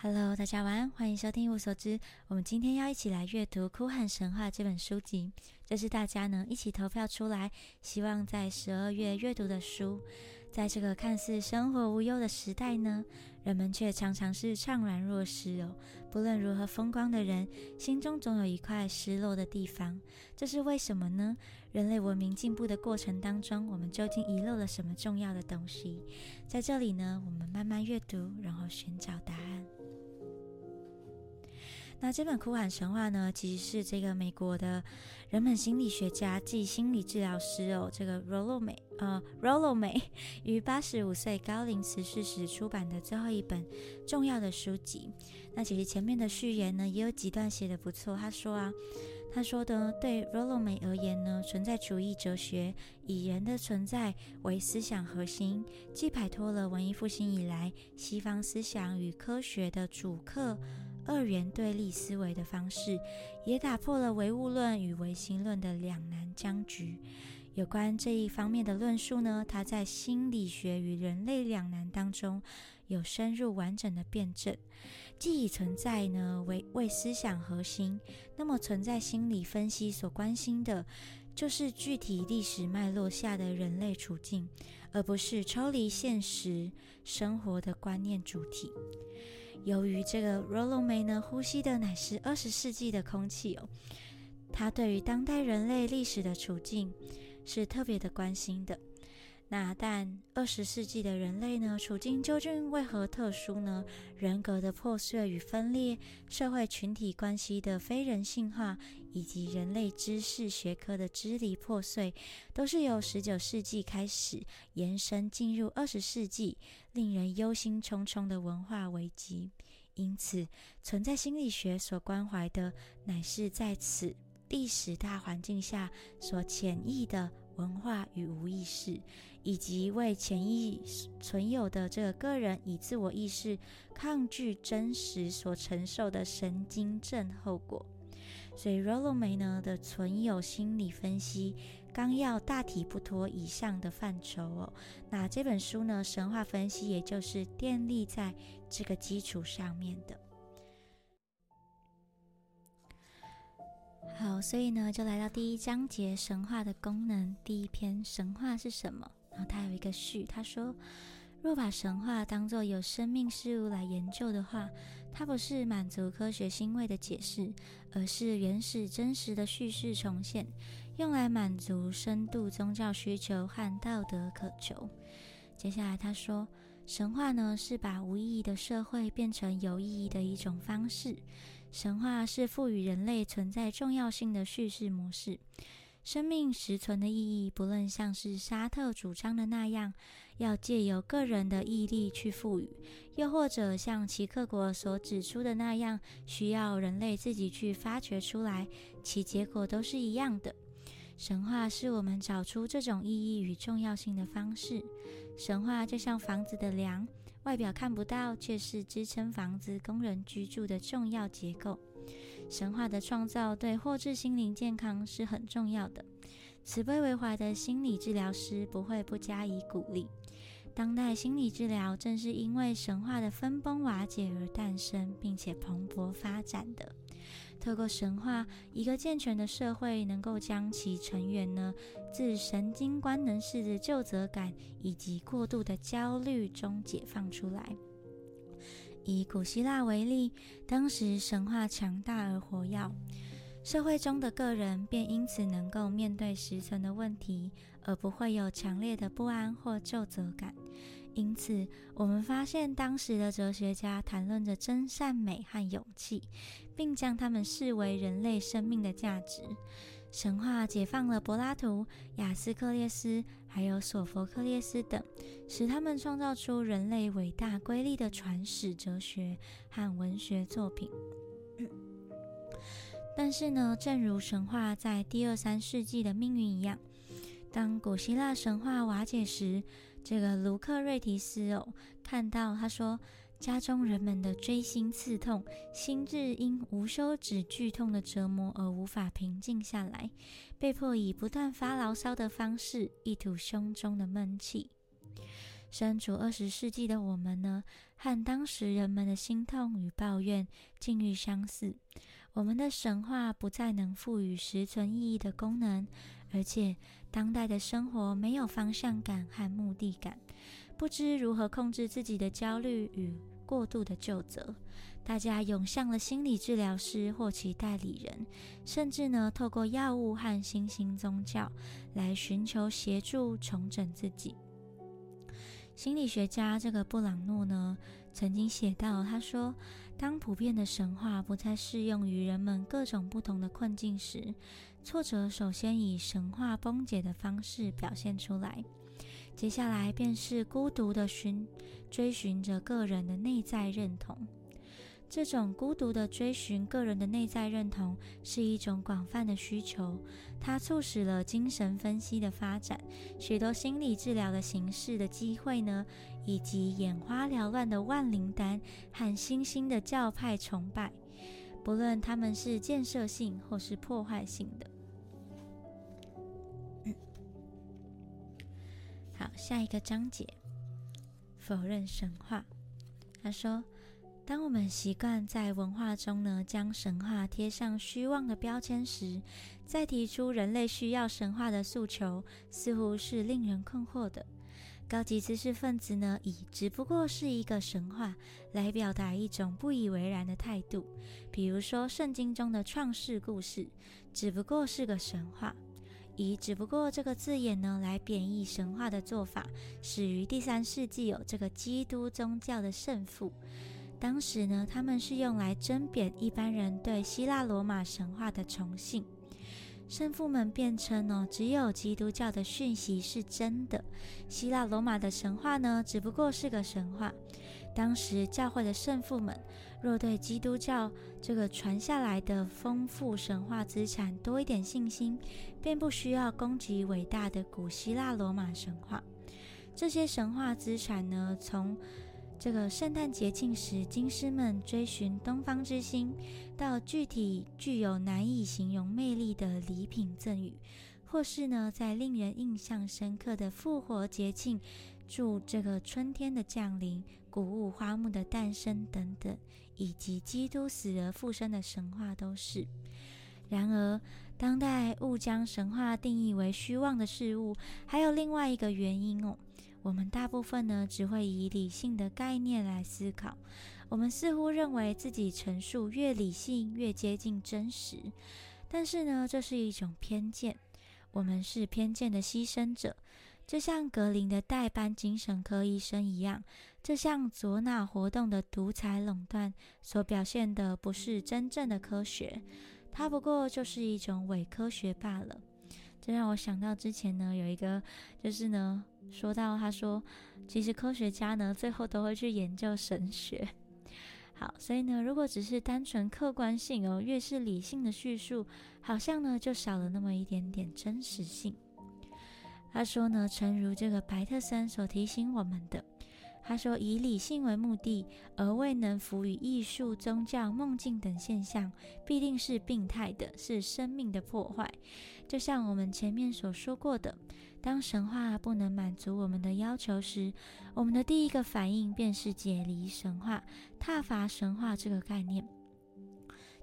Hello，大家晚安，欢迎收听一无所知。我们今天要一起来阅读《哭喊神话》这本书籍，这是大家呢一起投票出来，希望在十二月阅读的书。在这个看似生活无忧的时代呢，人们却常常是怅然若失哦。不论如何风光的人，心中总有一块失落的地方。这是为什么呢？人类文明进步的过程当中，我们究竟遗漏了什么重要的东西？在这里呢，我们慢慢阅读，然后寻找答案。那这本《哭喊神话》呢，其实是这个美国的人本心理学家暨心理治疗师哦，这个 Rollo 美呃 Rollo 美 于八十五岁高龄辞世时出版的最后一本重要的书籍。那其实前面的序言呢，也有几段写的不错。他说啊，他说的对 Rollo 美而言呢，存在主义哲学以人的存在为思想核心，既摆脱了文艺复兴以来西方思想与科学的主客。二元对立思维的方式，也打破了唯物论与唯心论的两难僵局。有关这一方面的论述呢，他在心理学与人类两难当中有深入完整的辩证。既已存在呢为为思想核心，那么存在心理分析所关心的，就是具体历史脉络下的人类处境，而不是抽离现实生活的观念主体。由于这个 Rollo 梅呢，呼吸的乃是二十世纪的空气哦，他对于当代人类历史的处境是特别的关心的。那但二十世纪的人类呢，处境究竟为何特殊呢？人格的破碎与分裂，社会群体关系的非人性化，以及人类知识学科的支离破碎，都是由十九世纪开始延伸进入二十世纪。令人忧心忡忡的文化危机，因此存在心理学所关怀的，乃是在此历史大环境下所潜意的文化与无意识，以及为潜意识存有的这个个人以自我意识抗拒真实所承受的神经症后果。所以罗洛梅呢的存有心理分析纲要大体不脱以上的范畴哦。那这本书呢，神话分析也就是建立在这个基础上面的。好，所以呢，就来到第一章节神话的功能。第一篇神话是什么？然后他有一个序，他说。若把神话当作有生命事物来研究的话，它不是满足科学欣慰的解释，而是原始真实的叙事重现，用来满足深度宗教需求和道德渴求。接下来他说，神话呢是把无意义的社会变成有意义的一种方式，神话是赋予人类存在重要性的叙事模式。生命实存的意义，不论像是沙特主张的那样，要借由个人的毅力去赋予，又或者像齐克果所指出的那样，需要人类自己去发掘出来，其结果都是一样的。神话是我们找出这种意义与重要性的方式。神话就像房子的梁，外表看不到，却是支撑房子工人居住的重要结构。神话的创造对获致心灵健康是很重要的。慈悲为怀的心理治疗师不会不加以鼓励。当代心理治疗正是因为神话的分崩瓦解而诞生，并且蓬勃发展的。透过神话，一个健全的社会能够将其成员呢，自神经官能式的就责感以及过度的焦虑中解放出来。以古希腊为例，当时神话强大而活跃，社会中的个人便因此能够面对实存的问题，而不会有强烈的不安或就责感。因此，我们发现当时的哲学家谈论着真善美和勇气，并将他们视为人类生命的价值。神话解放了柏拉图、亚斯克列斯，还有索佛克列斯等，使他们创造出人类伟大瑰丽的传史哲学和文学作品。但是呢，正如神话在第二三世纪的命运一样，当古希腊神话瓦解时，这个卢克瑞提斯哦，看到他说。家中人们的锥心刺痛，心智因无休止剧痛的折磨而无法平静下来，被迫以不断发牢骚的方式一吐胸中的闷气。身处二十世纪的我们呢，和当时人们的心痛与抱怨境遇相似。我们的神话不再能赋予实存意义的功能，而且当代的生活没有方向感和目的感，不知如何控制自己的焦虑与过度的就责。大家涌向了心理治疗师或其代理人，甚至呢，透过药物和新兴宗教来寻求协助重整自己。心理学家这个布朗诺呢，曾经写到，他说：“当普遍的神话不再适用于人们各种不同的困境时，挫折首先以神话崩解的方式表现出来，接下来便是孤独的寻追寻着个人的内在认同。”这种孤独的追寻个人的内在认同是一种广泛的需求，它促使了精神分析的发展，许多心理治疗的形式的机会呢，以及眼花缭乱的万灵丹和新兴的教派崇拜，不论他们是建设性或是破坏性的。好，下一个章节，否认神话。他说。当我们习惯在文化中呢，将神话贴上虚妄的标签时，再提出人类需要神话的诉求，似乎是令人困惑的。高级知识分子呢，以只不过是一个神话来表达一种不以为然的态度。比如说，圣经中的创世故事只不过是个神话，以只不过这个字眼呢来贬义神话的做法，始于第三世纪有这个基督宗教的圣父。当时呢，他们是用来争辩一般人对希腊罗马神话的崇信。圣父们辩称呢，只有基督教的讯息是真的，希腊罗马的神话呢，只不过是个神话。当时教会的圣父们若对基督教这个传下来的丰富神话资产多一点信心，便不需要攻击伟大的古希腊罗马神话。这些神话资产呢，从这个圣诞节庆时，金狮们追寻东方之星，到具体具有难以形容魅力的礼品赠予，或是呢，在令人印象深刻的复活节庆，祝这个春天的降临、谷物花木的诞生等等，以及基督死而复生的神话都是。然而，当代误将神话定义为虚妄的事物，还有另外一个原因哦。我们大部分呢，只会以理性的概念来思考。我们似乎认为自己陈述越理性，越接近真实。但是呢，这是一种偏见。我们是偏见的牺牲者，就像格林的代班精神科医生一样。这项左脑活动的独裁垄断所表现的，不是真正的科学，它不过就是一种伪科学罢了。这让我想到之前呢，有一个就是呢。说到，他说，其实科学家呢，最后都会去研究神学。好，所以呢，如果只是单纯客观性哦，越是理性的叙述，好像呢，就少了那么一点点真实性。他说呢，诚如这个白特森所提醒我们的。他说：“以理性为目的，而未能赋予艺术、宗教、梦境等现象，必定是病态的，是生命的破坏。就像我们前面所说过的，当神话不能满足我们的要求时，我们的第一个反应便是解离神话、踏伐神话这个概念。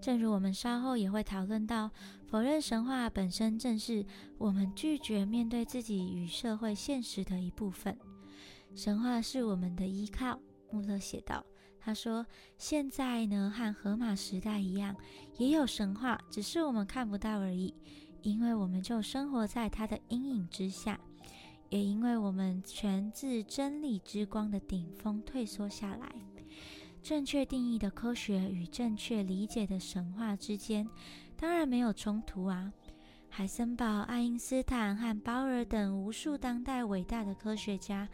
正如我们稍后也会讨论到，否认神话本身正是我们拒绝面对自己与社会现实的一部分。”神话是我们的依靠，穆勒写道。他说：“现在呢，和荷马时代一样，也有神话，只是我们看不到而已，因为我们就生活在它的阴影之下，也因为我们全自真理之光的顶峰退缩下来。正确定义的科学与正确理解的神话之间，当然没有冲突啊。”海森堡、爱因斯坦和鲍尔等无数当代伟大的科学家。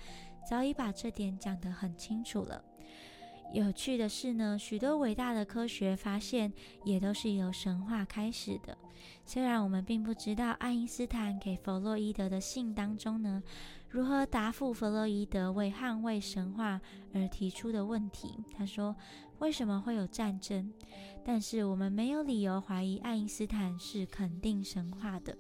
早已把这点讲得很清楚了。有趣的是呢，许多伟大的科学发现也都是由神话开始的。虽然我们并不知道爱因斯坦给弗洛伊德的信当中呢，如何答复弗洛伊德为捍卫神话而提出的问题。他说：“为什么会有战争？”但是我们没有理由怀疑爱因斯坦是肯定神话的。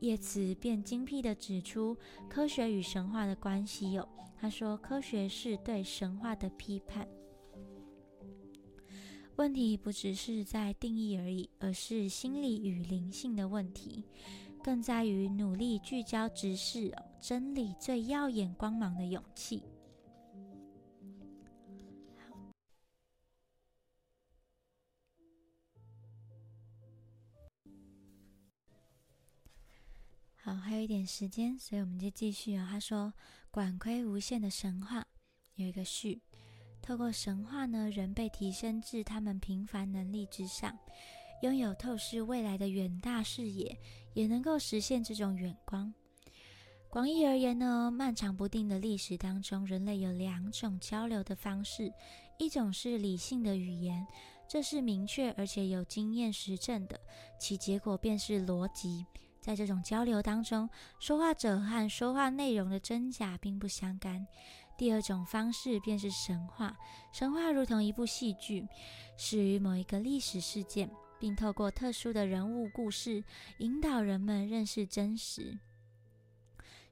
叶慈便精辟地指出科学与神话的关系有，他说科学是对神话的批判。问题不只是在定义而已，而是心理与灵性的问题，更在于努力聚焦直视真理最耀眼光芒的勇气。好，还有一点时间，所以我们就继续哦。他说：“管窥无限的神话有一个序。”透过神话呢，人被提升至他们平凡能力之上，拥有透视未来的远大视野，也能够实现这种远光。广义而言呢，漫长不定的历史当中，人类有两种交流的方式：一种是理性的语言，这是明确而且有经验实证的，其结果便是逻辑。在这种交流当中，说话者和说话内容的真假并不相干。第二种方式便是神话，神话如同一部戏剧，始于某一个历史事件，并透过特殊的人物故事，引导人们认识真实。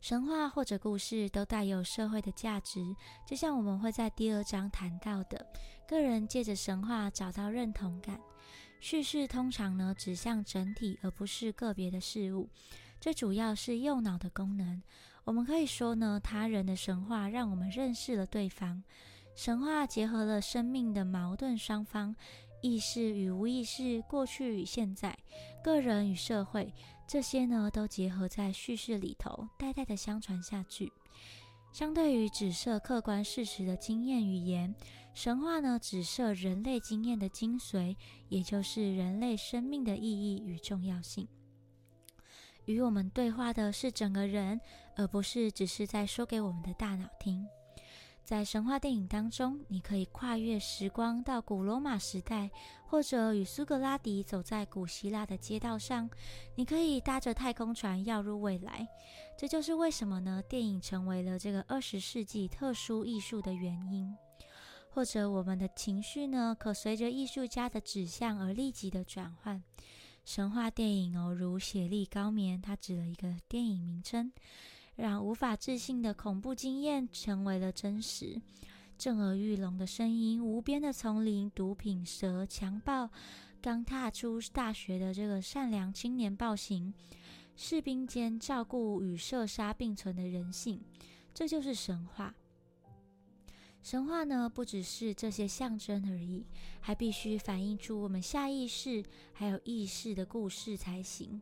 神话或者故事都带有社会的价值，就像我们会在第二章谈到的，个人借着神话找到认同感。叙事通常呢指向整体，而不是个别的事物，这主要是右脑的功能。我们可以说呢，他人的神话让我们认识了对方。神话结合了生命的矛盾双方，意识与无意识，过去与现在，个人与社会，这些呢都结合在叙事里头，代代的相传下去。相对于指涉客观事实的经验语言，神话呢指涉人类经验的精髓，也就是人类生命的意义与重要性。与我们对话的是整个人，而不是只是在说给我们的大脑听。在神话电影当中，你可以跨越时光到古罗马时代，或者与苏格拉底走在古希腊的街道上。你可以搭着太空船跃入未来。这就是为什么呢？电影成为了这个二十世纪特殊艺术的原因。或者我们的情绪呢，可随着艺术家的指向而立即的转换。神话电影哦，如《血莉高棉》，它指了一个电影名称，让无法置信的恐怖经验成为了真实。震耳欲聋的声音，无边的丛林，毒品、蛇、强暴，刚踏出大学的这个善良青年暴行，士兵间照顾与射杀并存的人性，这就是神话。神话呢，不只是这些象征而已，还必须反映出我们下意识还有意识的故事才行。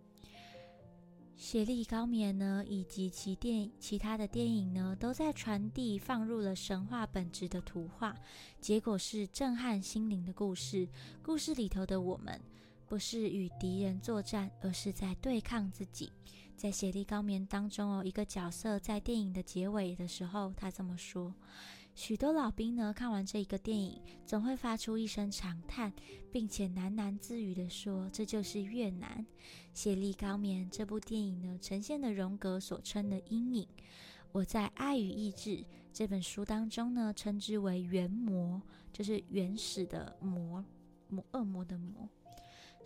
协力高棉呢，以及其电其他的电影呢，都在传递放入了神话本质的图画，结果是震撼心灵的故事。故事里头的我们，不是与敌人作战，而是在对抗自己。在协力高棉当中哦，一个角色在电影的结尾的时候，他这么说。许多老兵呢，看完这一个电影，总会发出一声长叹，并且喃喃自语地说：“这就是越南。”谢力高棉这部电影呢，呈现的荣格所称的阴影。我在《爱与意志》这本书当中呢，称之为原魔，就是原始的魔，魔恶魔的魔。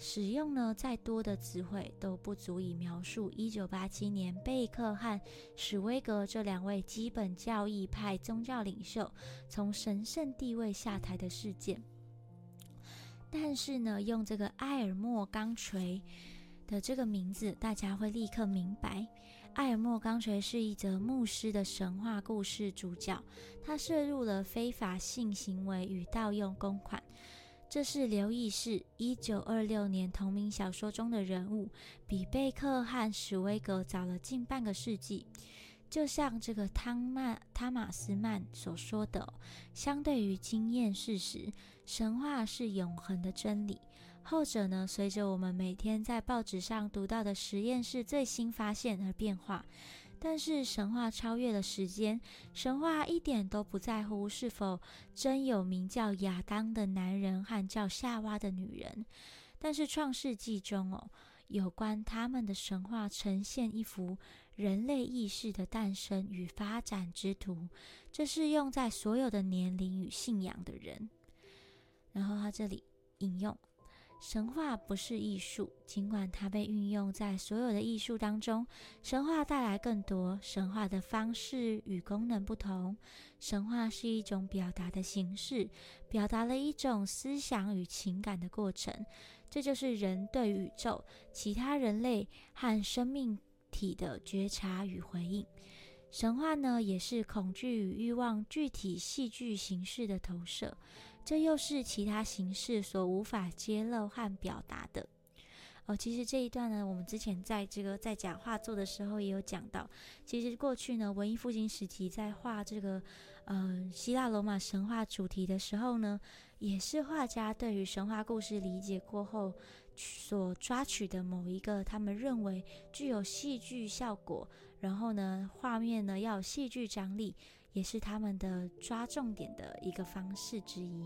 使用呢再多的词汇都不足以描述1987年贝克和史威格这两位基本教义派宗教领袖从神圣地位下台的事件。但是呢，用这个埃尔莫钢锤的这个名字，大家会立刻明白，埃尔莫钢锤是一则牧师的神话故事主角，他涉入了非法性行为与盗用公款。这是刘易士一九二六年同名小说中的人物，比贝克和史威格早了近半个世纪。就像这个汤曼汤马斯曼所说的，相对于经验事实，神话是永恒的真理。后者呢，随着我们每天在报纸上读到的实验室最新发现而变化。但是神话超越了时间，神话一点都不在乎是否真有名叫亚当的男人和叫夏娃的女人。但是创世纪中哦，有关他们的神话呈现一幅人类意识的诞生与发展之图，这是用在所有的年龄与信仰的人。然后他这里引用。神话不是艺术，尽管它被运用在所有的艺术当中。神话带来更多，神话的方式与功能不同。神话是一种表达的形式，表达了一种思想与情感的过程。这就是人对宇宙、其他人类和生命体的觉察与回应。神话呢，也是恐惧与欲望具体戏剧形式的投射。这又是其他形式所无法揭露和表达的。哦，其实这一段呢，我们之前在这个在讲画作的时候也有讲到。其实过去呢，文艺复兴时期在画这个，嗯，希腊罗马神话主题的时候呢，也是画家对于神话故事理解过后所抓取的某一个他们认为具有戏剧效果，然后呢，画面呢要有戏剧张力。也是他们的抓重点的一个方式之一。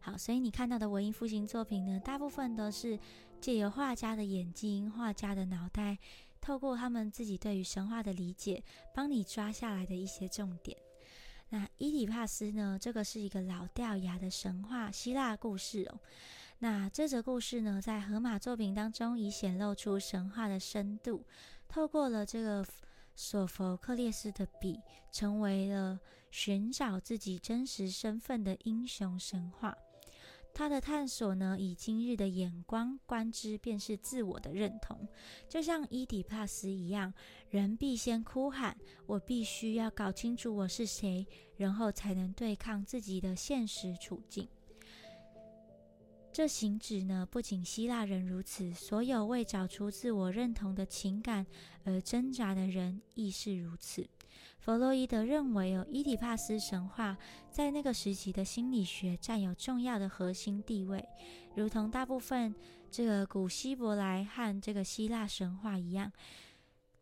好，所以你看到的文艺复兴作品呢，大部分都是借由画家的眼睛、画家的脑袋，透过他们自己对于神话的理解，帮你抓下来的一些重点。那伊底帕斯呢，这个是一个老掉牙的神话希腊故事哦。那这则故事呢，在荷马作品当中已显露出神话的深度，透过了这个。索佛克列斯的笔成为了寻找自己真实身份的英雄神话。他的探索呢，以今日的眼光观之，便是自我的认同。就像伊底帕斯一样，人必先哭喊：“我必须要搞清楚我是谁，然后才能对抗自己的现实处境。”这行指呢，不仅希腊人如此，所有为找出自我认同的情感而挣扎的人亦是如此。弗洛伊德认为，哦，伊底帕斯神话在那个时期的心理学占有重要的核心地位，如同大部分这个古希伯来和这个希腊神话一样。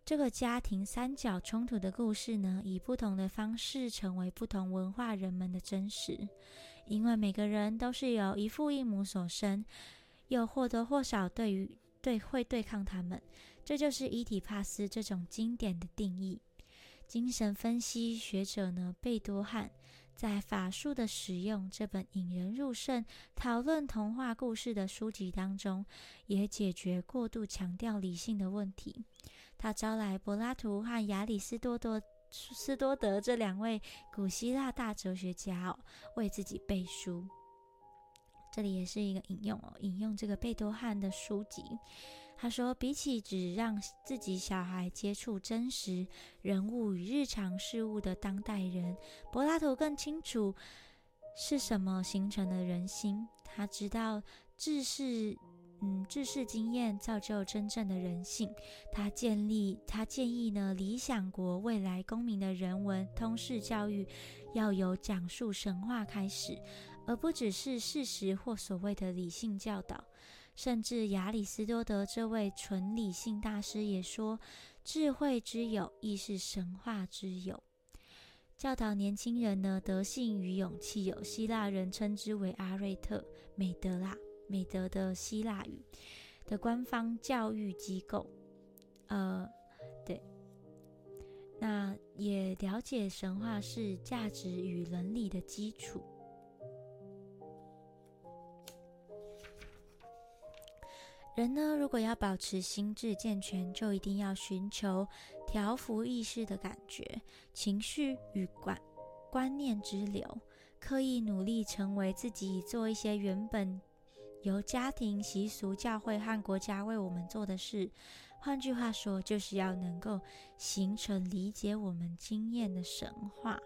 这个家庭三角冲突的故事呢，以不同的方式成为不同文化人们的真实。因为每个人都是由一父一母所生，又或多或少对于对会对抗他们，这就是伊底帕斯这种经典的定义。精神分析学者呢，贝多汉在《法术的使用》这本引人入胜、讨论童话故事的书籍当中，也解决过度强调理性的问题。他招来柏拉图和亚里士多多。斯多德这两位古希腊大哲学家哦，为自己背书。这里也是一个引用哦，引用这个贝多汉的书籍。他说，比起只让自己小孩接触真实人物与日常事物的当代人，柏拉图更清楚是什么形成了人心。他知道智是。嗯，知识经验造就真正的人性。他建立，他建议呢，理想国未来公民的人文通识教育要由讲述神话开始，而不只是事实或所谓的理性教导。甚至亚里士多德这位纯理性大师也说，智慧之友亦是神话之友。教导年轻人呢，德性与勇气，有希腊人称之为阿瑞特美德啦。美德的希腊语的官方教育机构，呃，对，那也了解神话是价值与伦理的基础。人呢，如果要保持心智健全，就一定要寻求调服意识的感觉、情绪与观观念之流，刻意努力成为自己，做一些原本。由家庭习俗、教会和国家为我们做的事，换句话说，就是要能够形成理解我们经验的神话。